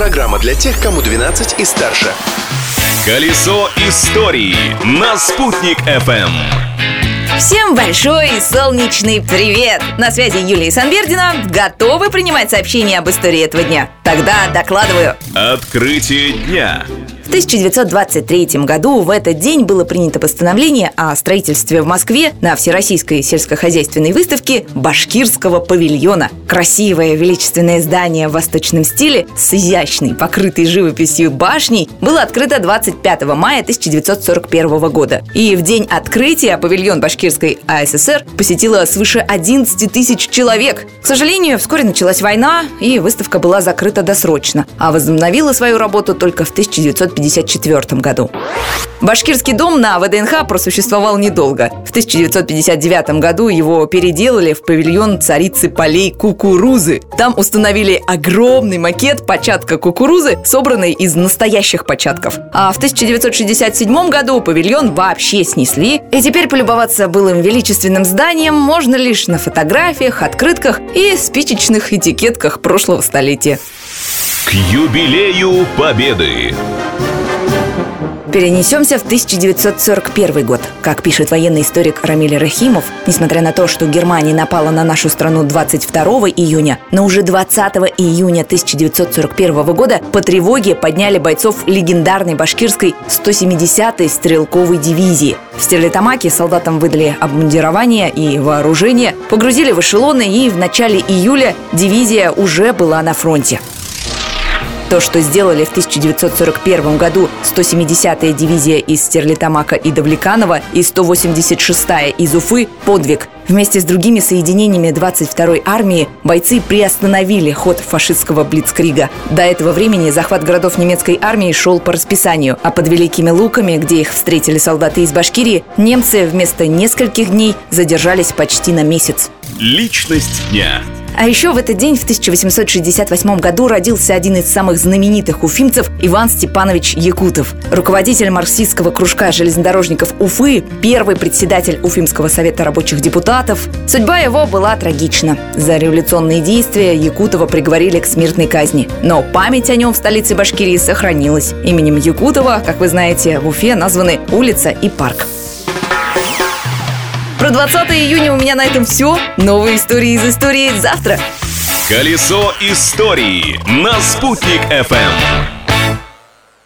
Программа для тех, кому 12 и старше. Колесо истории на «Спутник FM. Всем большой солнечный привет! На связи Юлия Санбердина. Готовы принимать сообщения об истории этого дня? Тогда докладываю. Открытие дня. В 1923 году в этот день было принято постановление о строительстве в Москве на Всероссийской сельскохозяйственной выставке Башкирского павильона. Красивое величественное здание в восточном стиле с изящной, покрытой живописью башней было открыто 25 мая 1941 года. И в день открытия павильон Башкирской АССР посетило свыше 11 тысяч человек. К сожалению, вскоре началась война, и выставка была закрыта досрочно, а возобновила свою работу только в 1950 1954 году. Башкирский дом на ВДНХ просуществовал недолго. В 1959 году его переделали в павильон царицы полей кукурузы. Там установили огромный макет початка кукурузы, собранный из настоящих початков. А в 1967 году павильон вообще снесли, и теперь полюбоваться былым величественным зданием можно лишь на фотографиях, открытках и спичечных этикетках прошлого столетия. К юбилею Победы. Перенесемся в 1941 год. Как пишет военный историк Рамиль Рахимов, несмотря на то, что Германия напала на нашу страну 22 июня, но уже 20 июня 1941 года по тревоге подняли бойцов легендарной башкирской 170-й стрелковой дивизии. В Стерлитамаке солдатам выдали обмундирование и вооружение, погрузили в эшелоны и в начале июля дивизия уже была на фронте. То, что сделали в 1941 году 170-я дивизия из Стерлитамака и Давлеканова и 186-я из Уфы – подвиг. Вместе с другими соединениями 22-й армии бойцы приостановили ход фашистского блицкрига. До этого времени захват городов немецкой армии шел по расписанию, а под Великими Луками, где их встретили солдаты из Башкирии, немцы вместо нескольких дней задержались почти на месяц. Личность дня. А еще в этот день, в 1868 году, родился один из самых знаменитых уфимцев Иван Степанович Якутов. Руководитель марксистского кружка железнодорожников Уфы, первый председатель Уфимского совета рабочих депутатов. Судьба его была трагична. За революционные действия Якутова приговорили к смертной казни. Но память о нем в столице Башкирии сохранилась. Именем Якутова, как вы знаете, в Уфе названы улица и парк. Про 20 июня у меня на этом все. Новые истории из истории завтра. Колесо истории на «Спутник FM.